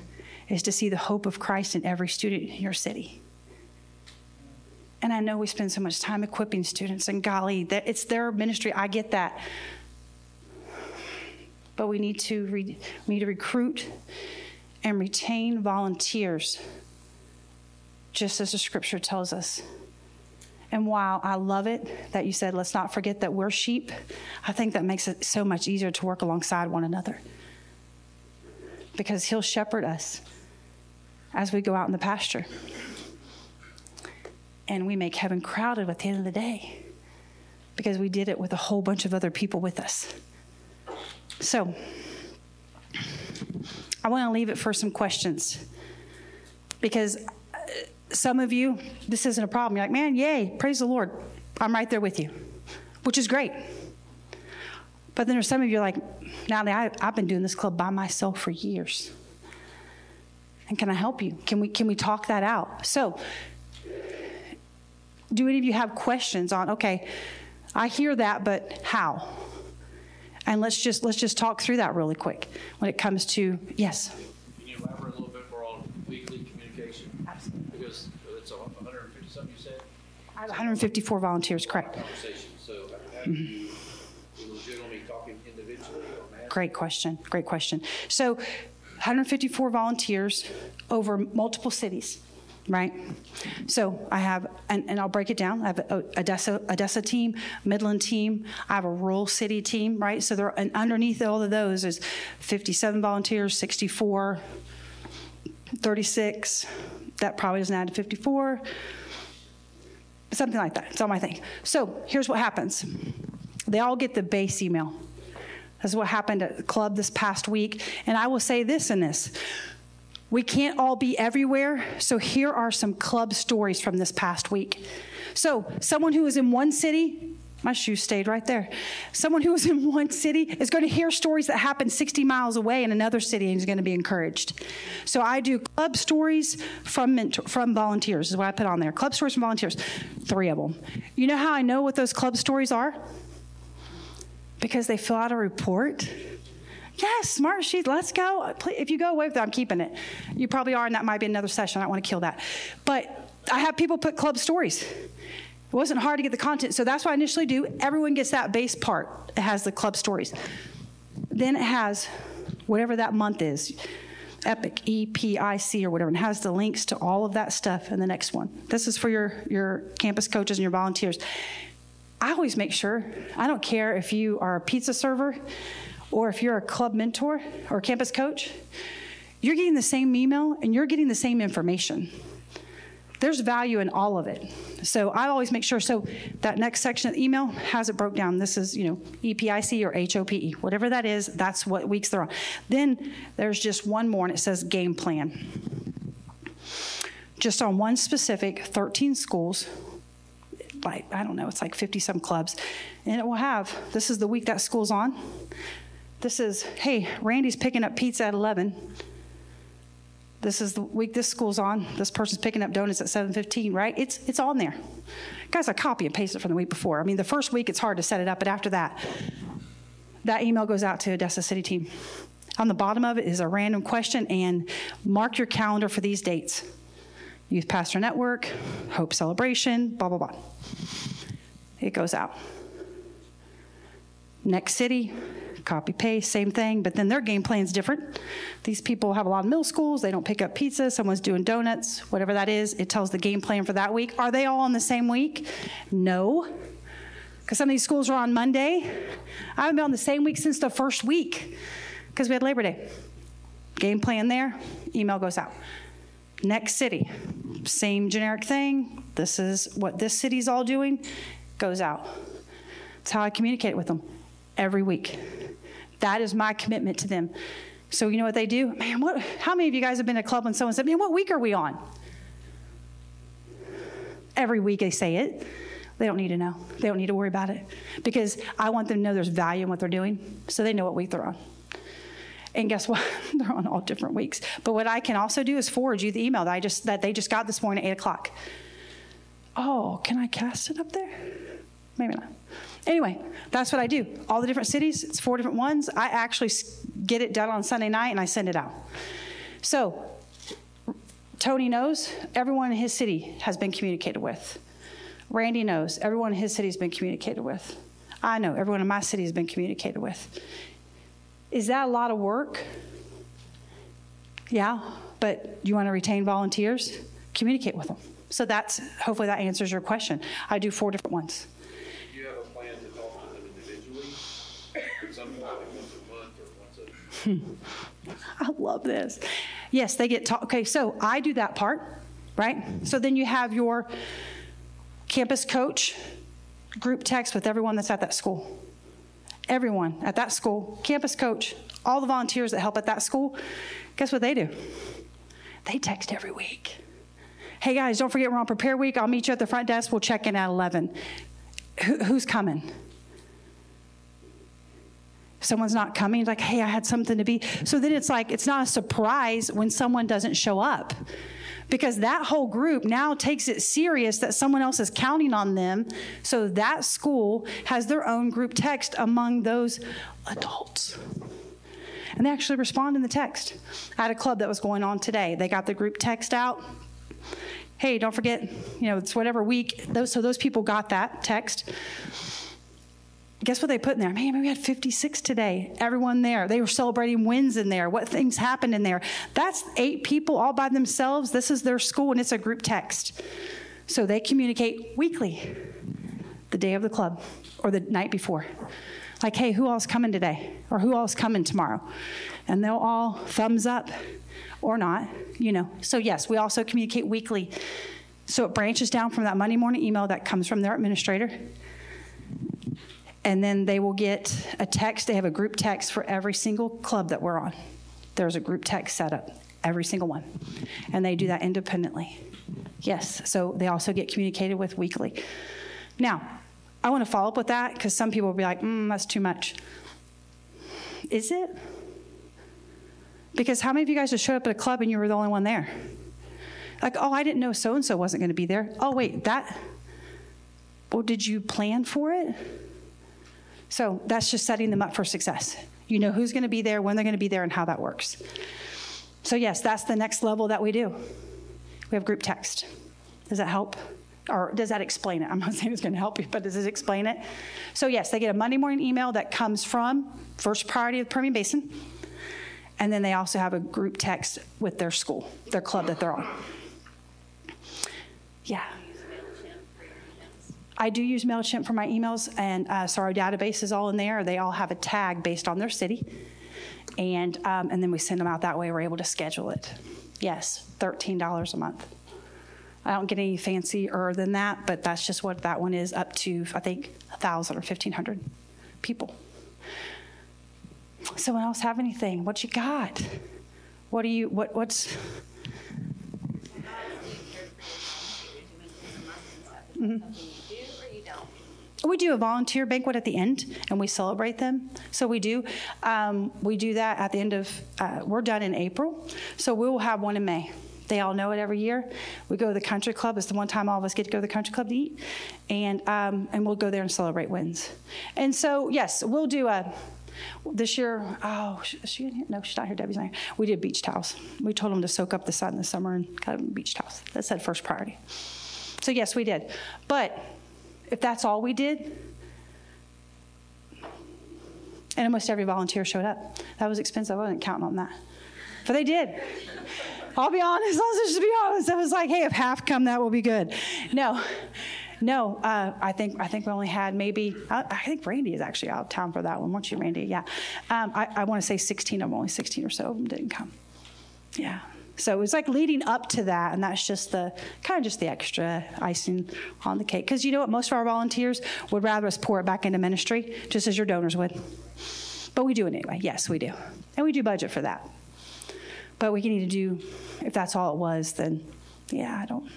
is to see the hope of Christ in every student in your city. And I know we spend so much time equipping students, and golly, that it's their ministry. I get that. But we need to re- we need to recruit and retain volunteers, just as the scripture tells us. And while I love it that you said, let's not forget that we're sheep, I think that makes it so much easier to work alongside one another. Because He'll shepherd us as we go out in the pasture. And we make heaven crowded at the end of the day because we did it with a whole bunch of other people with us. So, I want to leave it for some questions because some of you, this isn't a problem. You're like, man, yay, praise the Lord. I'm right there with you, which is great. But then there's some of you like, Natalie, I, I've been doing this club by myself for years. And can I help you? Can we, can we talk that out? So, do any of you have questions on, okay, I hear that, but how? And let's just let's just talk through that really quick when it comes to yes. Can you elaborate a little bit more on weekly communication? Absolutely. It's 150 something you said. I have 154 volunteers, correct? Conversation. So how do you mm-hmm. legitimately talking individually or mass? Great question. Great question. So, 154 volunteers over multiple cities right? So I have, and, and I'll break it down. I have a Odessa, Odessa team, Midland team. I have a rural city team, right? So there, and underneath all of those is 57 volunteers, 64, 36. That probably doesn't add to 54. Something like that. It's all my thing. So here's what happens. They all get the base email. This is what happened at the club this past week. And I will say this in this we can't all be everywhere, so here are some club stories from this past week. So, someone who is in one city, my shoe stayed right there. Someone who is in one city is going to hear stories that happen 60 miles away in another city and is going to be encouraged. So I do club stories from mentor, from volunteers is what I put on there. Club stories from volunteers, three of them. You know how I know what those club stories are? Because they fill out a report Yes, Smartsheet. Let's go. If you go away with that, I'm keeping it. You probably are, and that might be another session. I don't want to kill that. But I have people put club stories. It wasn't hard to get the content, so that's what I initially do. Everyone gets that base part. It has the club stories. Then it has whatever that month is. Epic, E P I C, or whatever, and has the links to all of that stuff in the next one. This is for your, your campus coaches and your volunteers. I always make sure, I don't care if you are a pizza server, or if you're a club mentor or campus coach, you're getting the same email and you're getting the same information. There's value in all of it. So I always make sure. So that next section of the email has it broke down. This is, you know, EPIC or HOPE, whatever that is, that's what weeks they're on. Then there's just one more and it says game plan. Just on one specific 13 schools, like, I don't know, it's like 50 some clubs. And it will have this is the week that school's on. This is, hey, Randy's picking up pizza at 11. This is the week this school's on. This person's picking up donuts at 7:15, right? It's it's on there. Guys, I copy and paste it from the week before. I mean, the first week it's hard to set it up, but after that, that email goes out to Odessa City team. On the bottom of it is a random question and mark your calendar for these dates. Youth Pastor Network, Hope Celebration, blah blah blah. It goes out. Next city, copy paste, same thing, but then their game plan's different. These people have a lot of middle schools, they don't pick up pizza, someone's doing donuts, whatever that is, it tells the game plan for that week. Are they all on the same week? No. Because some of these schools are on Monday. I haven't been on the same week since the first week because we had Labor Day. Game plan there, email goes out. Next city, same generic thing. This is what this city's all doing, goes out. That's how I communicate with them every week. That is my commitment to them. So you know what they do? Man, what how many of you guys have been to a club when someone said, Man, what week are we on? Every week they say it. They don't need to know. They don't need to worry about it. Because I want them to know there's value in what they're doing so they know what week they're on. And guess what? *laughs* They're on all different weeks. But what I can also do is forward you the email that I just that they just got this morning at eight o'clock. Oh, can I cast it up there? Maybe not. Anyway, that's what I do. All the different cities, it's four different ones. I actually get it done on Sunday night and I send it out. So, Tony knows everyone in his city has been communicated with. Randy knows everyone in his city has been communicated with. I know everyone in my city has been communicated with. Is that a lot of work? Yeah, but you want to retain volunteers? Communicate with them. So that's hopefully that answers your question. I do four different ones. Do you have a plan to talk to them individually? At some point, like once a month or once a? *laughs* I love this. Yes, they get taught. Okay, so I do that part, right? So then you have your campus coach group text with everyone that's at that school. Everyone at that school, campus coach, all the volunteers that help at that school, guess what they do? They text every week. Hey guys, don't forget we're on prepare week. I'll meet you at the front desk. We'll check in at 11. Who, who's coming? Someone's not coming, like, hey, I had something to be. So then it's like, it's not a surprise when someone doesn't show up because that whole group now takes it serious that someone else is counting on them. So that school has their own group text among those adults. And they actually respond in the text. I had a club that was going on today. They got the group text out. Hey, don't forget, you know, it's whatever week. Those, so those people got that text guess what they put in there? Man, we had 56 today. Everyone there. They were celebrating wins in there. What things happened in there? That's eight people all by themselves. This is their school, and it's a group text. So they communicate weekly, the day of the club or the night before. Like, hey, who all's coming today? Or who all's coming tomorrow? And they'll all thumbs up or not, you know. So, yes, we also communicate weekly. So it branches down from that Monday morning email that comes from their administrator and then they will get a text. They have a group text for every single club that we're on. There's a group text set up, every single one. And they do that independently. Yes, so they also get communicated with weekly. Now, I want to follow up with that because some people will be like, mm, that's too much. Is it? Because how many of you guys just showed up at a club and you were the only one there? Like, oh, I didn't know so and so wasn't going to be there. Oh, wait, that. Well, did you plan for it? So that's just setting them up for success. You know who's going to be there, when they're going to be there, and how that works. So, yes, that's the next level that we do. We have group text. Does that help? Or does that explain it? I'm not *laughs* saying it's going to help you, but does it explain it? So, yes, they get a Monday morning email that comes from First Priority of the Permian Basin. And then they also have a group text with their school, their club that they're on. Yeah. I do use MailChimp for my emails, and uh, so our database is all in there. They all have a tag based on their city. And, um, and then we send them out that way. We're able to schedule it. Yes, $13 a month. I don't get any fancier than that, but that's just what that one is up to, I think, 1,000 or 1,500 people. Someone else have anything? What you got? What do you, what, what's. Mm-hmm. We do a volunteer banquet at the end, and we celebrate them. So we do. Um, we do that at the end of. Uh, we're done in April, so we will have one in May. They all know it every year. We go to the country club. It's the one time all of us get to go to the country club to eat, and um, and we'll go there and celebrate wins. And so yes, we'll do a. This year, oh, is she in here? No, she's not here. Debbie's not here. We did beach towels. We told them to soak up the sun the summer and got them beach towels. That said first priority. So yes, we did. But if that's all we did, And almost every volunteer showed up. That was expensive. I wasn't counting on that. But they did. I'll be honest. *laughs* I'll just be honest. I was like, hey, if half come, that will be good. No, no. Uh, I think I think we only had maybe. I, I, think Randy is actually out of town for that one. Weren't you, Randy? Yeah. Um, I, I want to say 16 of them. Only 16 or so of them didn't come. Yeah. So it was like leading up to that, and that's just the kind of just the extra icing on the cake. Because you know what? Most of our volunteers would rather us pour it back into ministry, just as your donors would. But we do it anyway. Yes, we do. And we do budget for that. But we need to do, if that's all it was, then yeah, I don't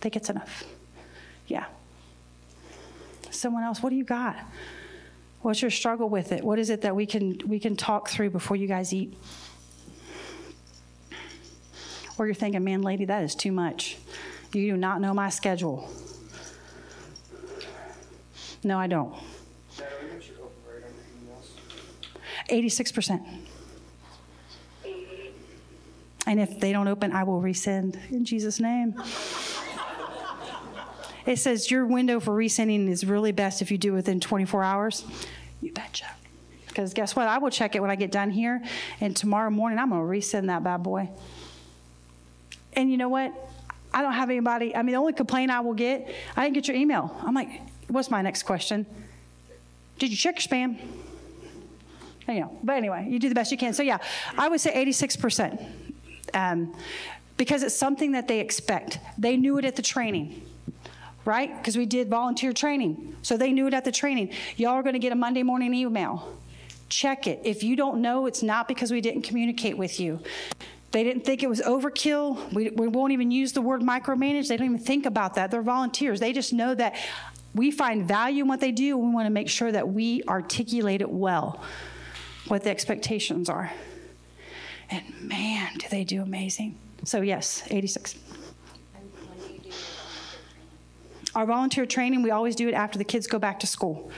think it's enough. Yeah. Someone else, what do you got? What's your struggle with it? What is it that we can we can talk through before you guys eat? Or you're thinking, man, lady, that is too much. You do not know my schedule. No, I don't. 86%. And if they don't open, I will resend in Jesus' name. It says your window for resending is really best if you do it within 24 hours. You betcha. Because guess what? I will check it when I get done here, and tomorrow morning I'm going to resend that bad boy. And you know what? I don't have anybody. I mean, the only complaint I will get, I didn't get your email. I'm like, what's my next question? Did you check your spam? You know, but anyway, you do the best you can. So yeah, I would say 86%, um, because it's something that they expect. They knew it at the training, right? Because we did volunteer training, so they knew it at the training. Y'all are going to get a Monday morning email. Check it. If you don't know, it's not because we didn't communicate with you. They didn't think it was overkill. We, we won't even use the word micromanage. They don't even think about that. They're volunteers. They just know that we find value in what they do. We want to make sure that we articulate it well, what the expectations are. And man, do they do amazing. So, yes, 86. Our volunteer training, we always do it after the kids go back to school.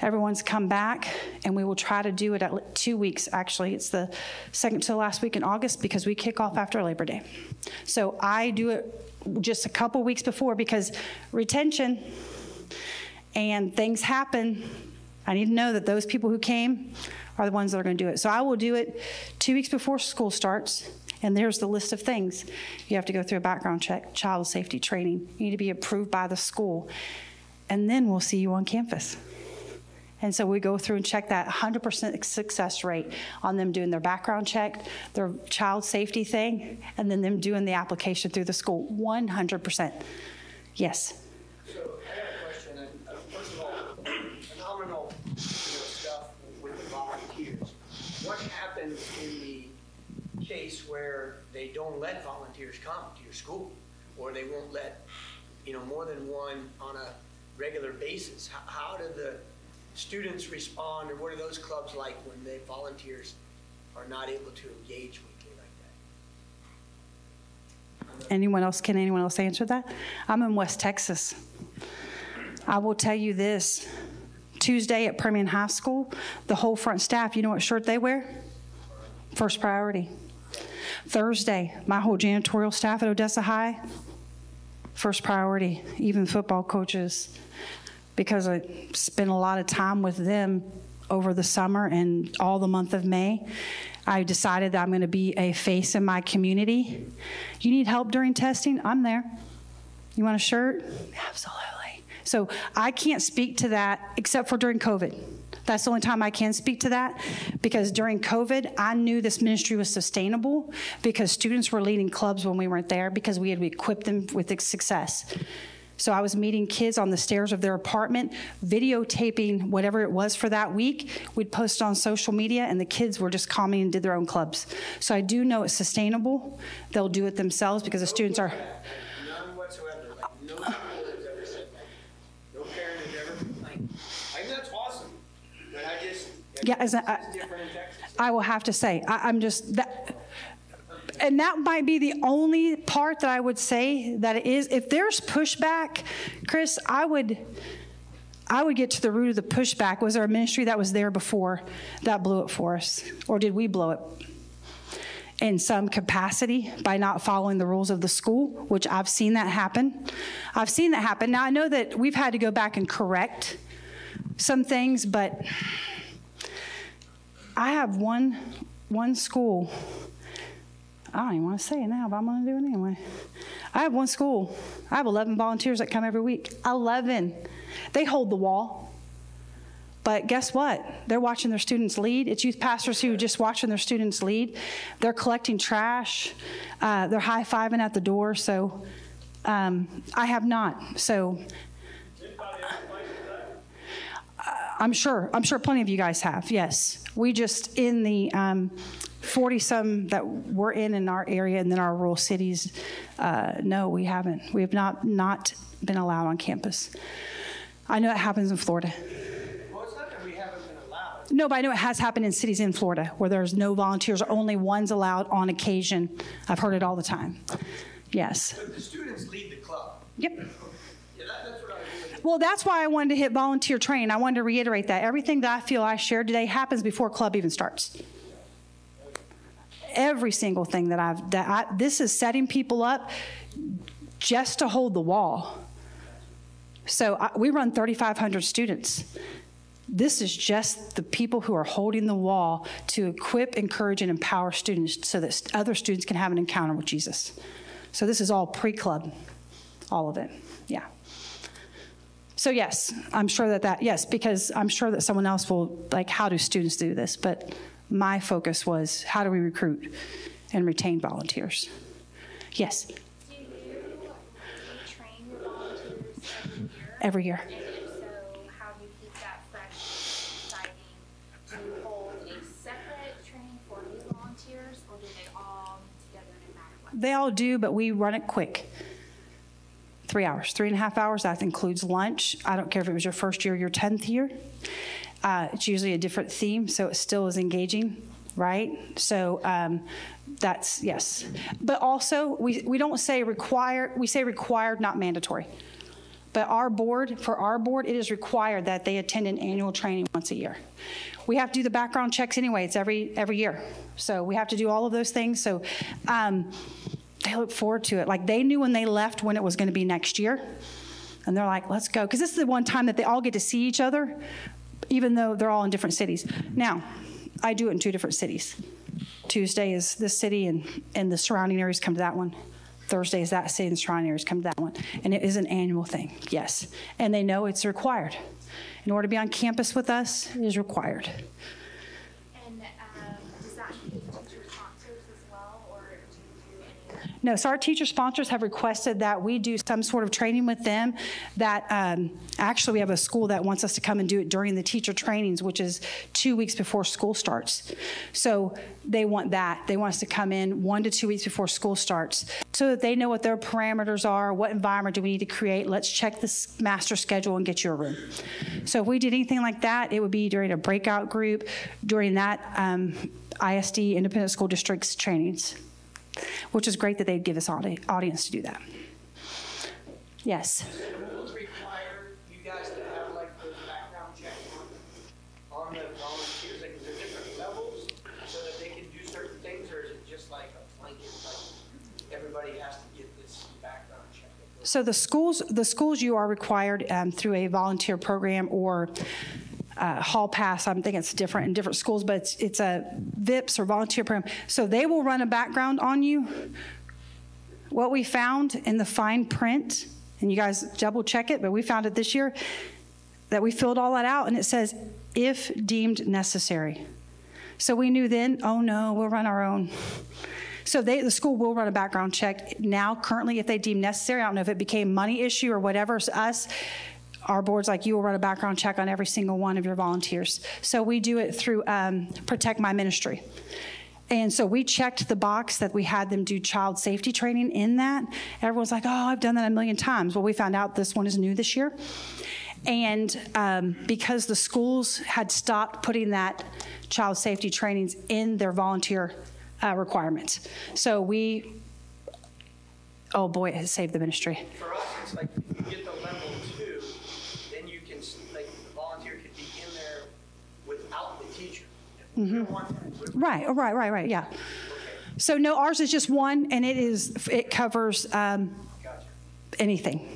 Everyone's come back, and we will try to do it at two weeks. Actually, it's the second to the last week in August because we kick off after Labor Day. So I do it just a couple weeks before because retention and things happen. I need to know that those people who came are the ones that are going to do it. So I will do it two weeks before school starts. And there's the list of things. You have to go through a background check, child safety training. You need to be approved by the school. And then we'll see you on campus. And so we go through and check that 100% success rate on them doing their background check, their child safety thing, and then them doing the application through the school. 100%. Yes. So I have a question. And, uh, first of all, phenomenal you know, stuff with the volunteers. What happens in the case where they don't let volunteers come to your school, or they won't let you know more than one on a regular basis? How, how do the students respond, or what are those clubs like when the volunteers are not able to engage weekly like that? Anyone else? Can anyone else answer that? I'm in West Texas. I will tell you this Tuesday at Permian High School, the whole front staff, you know what shirt they wear? First priority. Thursday, my whole janitorial staff at Odessa High, first priority, even football coaches because I spent a lot of time with them over the summer and all the month of May. I decided that I'm going to be a face in my community. You need help during testing? I'm there. You want a shirt? Absolutely. So I can't speak to that except for during COVID. That's the only time I can speak to that because during COVID, I knew this ministry was sustainable because students were leading clubs when we weren't there because we had equipped them with success. So I was meeting kids on the stairs of their apartment, videotaping whatever it was for that week. We'd post on social media, and the kids were just coming and did their own clubs. So I do know it's sustainable. They'll do it themselves because the students are. None whatsoever. Like, no school has ever said that. No parent has ever complained. I think that's awesome. But I just. Yeah, as a, it's different in Texas. I will have to say, I, I'm just that and that might be the only part that I would say that is. If there's pushback, Chris, I would. I would get to the root of the pushback. Was there a ministry that was there before that blew it for us? Or did we blow it? in some capacity by not following the rules of the school, which I've seen that happen. I've seen that happen. Now, I know that we've had to go back and correct some things, but I have one one school. I don't even want to say it now, but I'm going to do it anyway. I have one school. I have 11 volunteers that come every week. 11. They hold the wall. But guess what? They're watching their students lead. It's youth pastors who are just watching their students lead. They're collecting trash. Uh, they're high fiving at the door. So um, I have not. So I'm sure. I'm sure plenty of you guys have. Yes, we just in the um, 40 some that we're in in our area and then our rural cities. Uh, no, we haven't. We have not not been allowed on campus. I know it happens in Florida. Well, it's not that we haven't been allowed. No, but I know it has happened in cities in Florida where there's no volunteers, or only one's allowed on occasion. I've heard it all the time. Yes. But the students lead the club. Yep. Yeah, that, that's what I was. Well, that's why I wanted to hit volunteer training. I wanted to reiterate that everything that I feel I shared today happens before club even starts. Every single thing that I've I, this is setting people up just to hold the wall. So I, we run 3,500 students. This is just the people who are holding the wall to equip, encourage, and empower students so that other students can have an encounter with Jesus. So this is all pre-club, all of it. Yeah. So yes, I'm sure that that yes, because I'm sure that someone else will like how do students do this, but my focus was how do we recruit and retain volunteers. Yes, Do you train volunteers every year? every year. And if so, how do you keep that fresh, exciting? Do you hold a separate training for new volunteers, or do they all meet together no matter what? They all do, but we run it quick. Three hours, three and a half hours. That includes lunch. I don't care if it was your first year or your 10th year. Uh, it's usually a different theme, so it still is engaging, right? So um, that's, yes. But also, we, we don't say required, we say required, not mandatory. But our board, for our board, it is required that they attend an annual training once a year. We have to do the background checks anyway. It's every every year, so we have to do all of those things. So um, they look forward to it. Like they knew when they left when it was going to be next year, and they're like, "Let's go," because this is the one time that they all get to see each other, even though they're all in different cities. Now, I do it in two different cities. Tuesday is this city, and and the surrounding areas come to that one. Thursday is that city, and the surrounding areas come to that one. And it is an annual thing, yes. And they know it's required. In order to be on campus with us, it is required. And um, does that include teacher sponsors as well, or do you do any? No, so our teacher sponsors have requested that we do some sort of training with them. That um, actually, we have a school that wants us to come and do it during the teacher trainings, which is two weeks before school starts. So they want that. They want us to come in one to two weeks before school starts so that they know what their parameters are, what environment do we need to create. Let's check this master schedule and get you a room. So if we did anything like that, it would be during a breakout group, during that um, ISD, Independent School Districts trainings which is great that they'd give us audi- audience to do that. Yes. Rules require you guys to have like the background check on, on the volunteers, like, different levels so that they can do certain things, or is it just like a blanket, like, everybody has to get this background check? So the schools, the schools you are required um, through a volunteer program or uh, hall pass. I'm thinking it's different in different schools, but it's, it's a VIPS or volunteer program. So they will run a background on you. What we found in the fine print, and you guys double check it, but we found it this year that we filled all that out, and it says if deemed necessary. So we knew then, oh no, we'll run our own. So they, the school will run a background check now, currently, if they deem necessary. I don't know if it became money issue or whatever. So us, our boards like you will run a background check on every single one of your volunteers. So we do it through um, Protect My Ministry. And so we checked the box that we had them do child safety training in that. Everyone's like, oh, I've done that a million times. Well, we found out this one is new this year. And um, because the schools had stopped putting that child safety trainings in their volunteer uh, requirements. So we, oh boy, it has saved the ministry. For us, it's like, you get the level two, then you can, s- like, the volunteer could be in there without the teacher. If you don't want that, we- Right, oh, right, right, right, yeah. So no, ours is just one, and it is, it covers um, anything.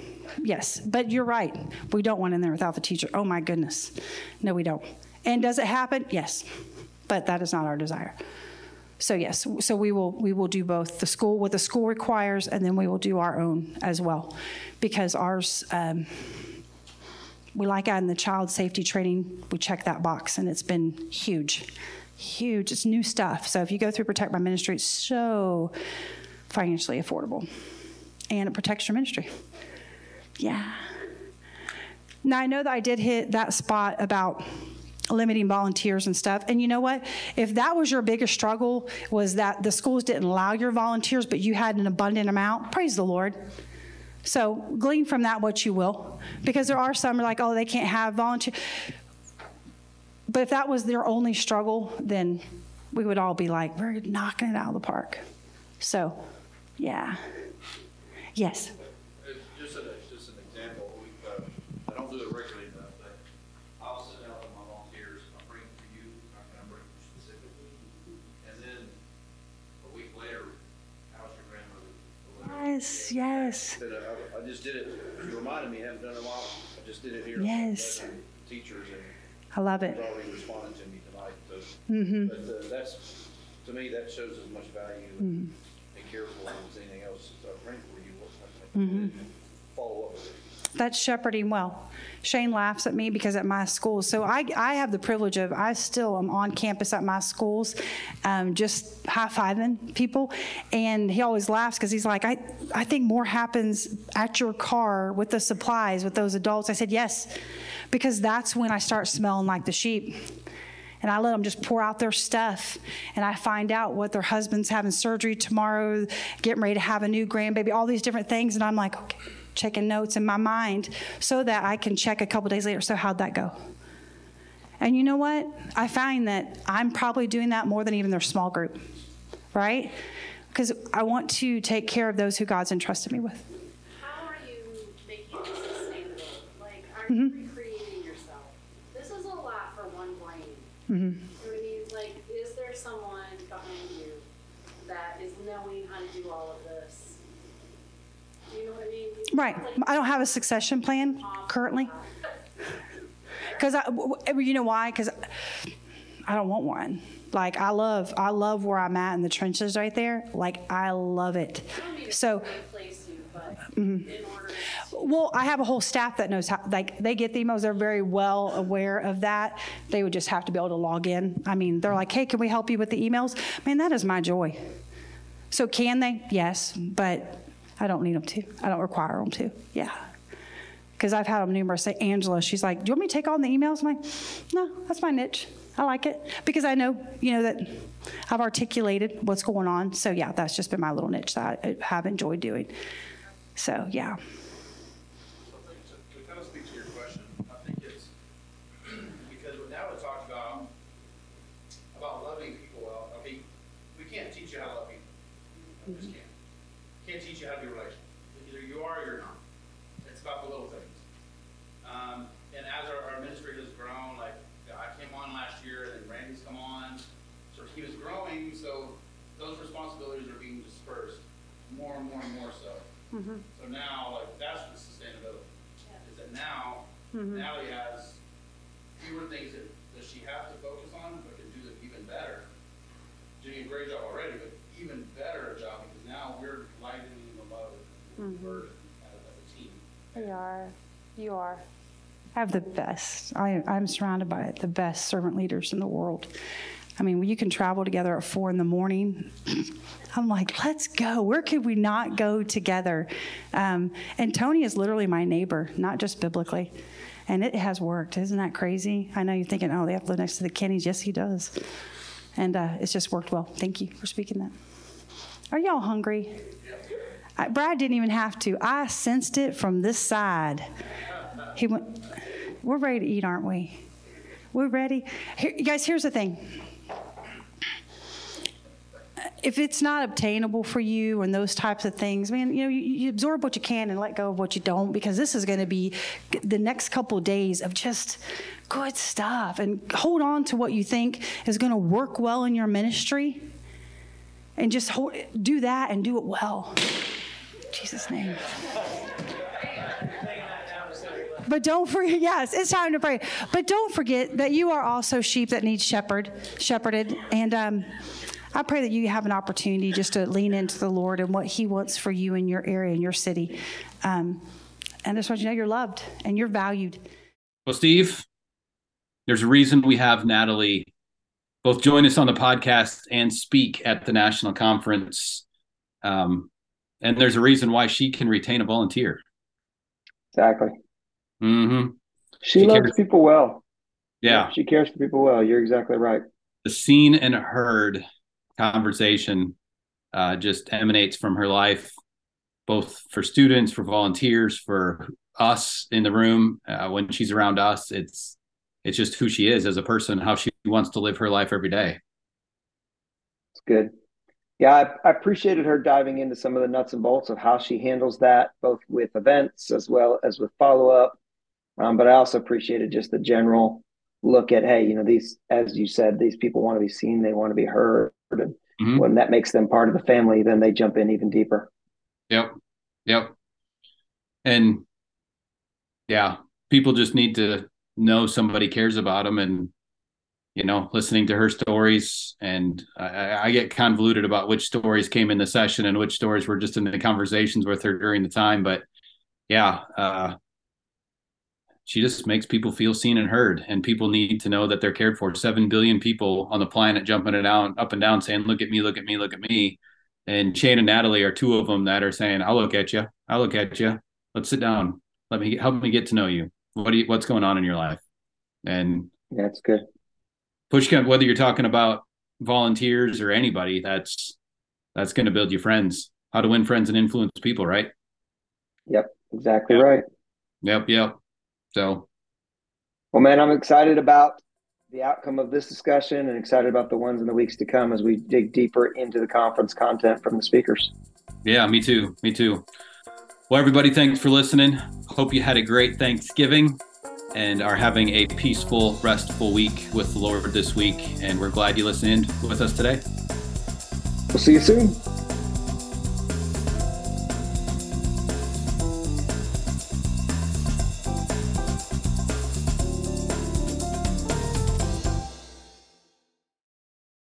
Yes, but you're right. We don't want in there without the teacher. Oh my goodness. No, we don't. And does it happen? Yes. but that is not our desire. So yes, so we will we will do both the school what the school requires, and then we will do our own as well, because ours. Um, we like adding the child safety training. We check that box, and it's been huge, huge. It's new stuff. So if you go through Protect My Ministry, it's so financially affordable, and it protects your ministry. Yeah. Now I know that I did hit that spot about limiting volunteers and stuff. And you know what? If that was your biggest struggle was that the schools didn't allow your volunteers, but you had an abundant amount, praise the Lord. So glean from that what you will, because there are some like, oh, they can't have volunteer. But if that was their only struggle, then we would all be like, we're knocking it out of the park. So, yeah. Yes. Just an, just an example, we, uh, I don't do it regularly Yes, yes. That I, I just did it, you reminded me, I haven't done it in a while, I just did it here. Yes. with Teachers and I love it. already responded to me tonight, so. Mm-hmm. But, uh, that's, to me, that shows as much value and and careful as anything else, so I pray for you, follow up with it. That's shepherding well. Shane laughs at me because at my school, so I, I have the privilege of, I still am on campus at my schools, um, just high fiving people. And he always laughs because he's like, I, I think more happens at your car with the supplies, with those adults. I said, yes, because that's when I start smelling like the sheep. And I let them just pour out their stuff. And I find out what their husband's having surgery tomorrow, getting ready to have a new grandbaby, all these different things. And I'm like, okay, checking notes in my mind so that I can check a couple days later. So, how'd that go? And you know what? I find that I'm probably doing that more than even their small group, right? Because I want to take care of those who God's entrusted me with. How are you making it sustainable? Like, are you mm-hmm. recreating yourself? This is a lot for one brain. You know what I mean? Like, is there someone behind you that is knowing how to do all of this? You know what I mean? Right. I don't have a succession plan currently. Because you know why? Because I don't want one. Like I love, I love where I'm at in the trenches right there. Like I love it. So, to well, I have a whole staff that knows how. Like they get the emails. They're very well aware of that. They would just have to be able to log in. I mean, they're like, "Hey, can we help you with the emails?" Man, that is my joy. So can they? Yes, but I don't need them to. I don't require them to. Yeah. Because I've had them numerous. Say, Angela, she's like, "Do you want me to take on the emails?" I'm like, "No, that's my niche. I like it because I know, you know, that I've articulated what's going on. So yeah, that's just been my little niche that I have enjoyed doing. So yeah, So I think to, to kind of speak to your question, I think it's, because now we talked about, about loving people well, I mean, we can't teach you how to love people. We just can't. Can't teach you how to be relational. Either you are or you're not. It's about the little things. Um, and as our, our ministry has grown, like, I came on last year, and then Randy's come on, so he was growing, so those responsibilities are being dispersed more and more and more so. So now, like, that's the sustainability. Is that Mm-hmm. now, Natalie has fewer things that, that she has to focus on, but can do them even better. Doing a great job already, but even better job, because now we're lightening the load, and the burden as, as a team. you are. You are. I have the best. I, I'm surrounded by the best servant leaders in the world. I mean, you can travel together at four in the morning, I'm like, let's go. Where could we not go together? Um, and Tony is literally my neighbor, not just biblically. And it has worked. Isn't that crazy? I know you're thinking, oh, they have to live next to the Kenneys. Yes, he does. And uh, it's just worked well. Thank you for speaking that. Are y'all hungry? I, Brad didn't even have to. I sensed it from this side. He went, We're ready to eat, aren't we? We're ready. Here, you guys, here's the thing. If it's not obtainable for you and those types of things, man, you know, you, you absorb what you can and let go of what you don't because this is going to be the next couple of days of just good stuff. And hold on to what you think is going to work well in your ministry and just hold, do that and do it well. In Jesus' name. but don't forget, *laughs* yes, it's time to pray. But don't forget that you are also sheep that need shepherd, shepherded. And um, I pray that you have an opportunity just to lean into the Lord and what He wants for you in your area, in your city. Um, and I just want you to know you're loved and you're valued. Well, Steve, there's a reason we have Natalie both join us on the podcast and speak at the national conference. Um, and there's a reason why she can retain a volunteer. Exactly. Mm-hmm. She, She loves cares. people well. Yeah. She cares for people well. You're exactly right. The seen and heard conversation uh, just emanates from her life, both for students, for volunteers, for us in the room. Uh, when she's around us, it's it's just who she is as a person, how she wants to live her life every day. It's good. Yeah, I, I appreciated her diving into some of the nuts and bolts of how she handles that, both with events as well as with follow up. Um, but I also appreciated just the general look at, hey, you know, these, as you said, these people want to be seen, they want to be heard, and Mhm. when that makes them part of the family, then they jump in even deeper. Yep. Yep. And yeah, people just need to know somebody cares about them and you know, listening to her stories and I, I get convoluted about which stories came in the session and which stories were just in the conversations with her during the time. But yeah, uh, she just makes people feel seen and heard and people need to know that they're cared for. Seven billion people on the planet jumping it down up and down saying, look at me, look at me, look at me. And Shane and Natalie are two of them that are saying, "I'll look at you. I'll look at you. Let's sit down. Let me help me get to know you. What do you, what's going on in your life?" And Yeah, it's good. push camp, whether you're talking about volunteers or anybody, that's that's going to build you friends. How to win friends and influence people, right? Yep, exactly Yeah. right. Yep, yep. So Well, man, I'm excited about the outcome of this discussion and excited about the ones in the weeks to come as we dig deeper into the conference content from the speakers. yeah, me too. Me too. Well, everybody, thanks for listening. Hope you had a great Thanksgiving and are having a peaceful, restful week with the Lord this week. And we're glad you listened with us today. We'll see you soon.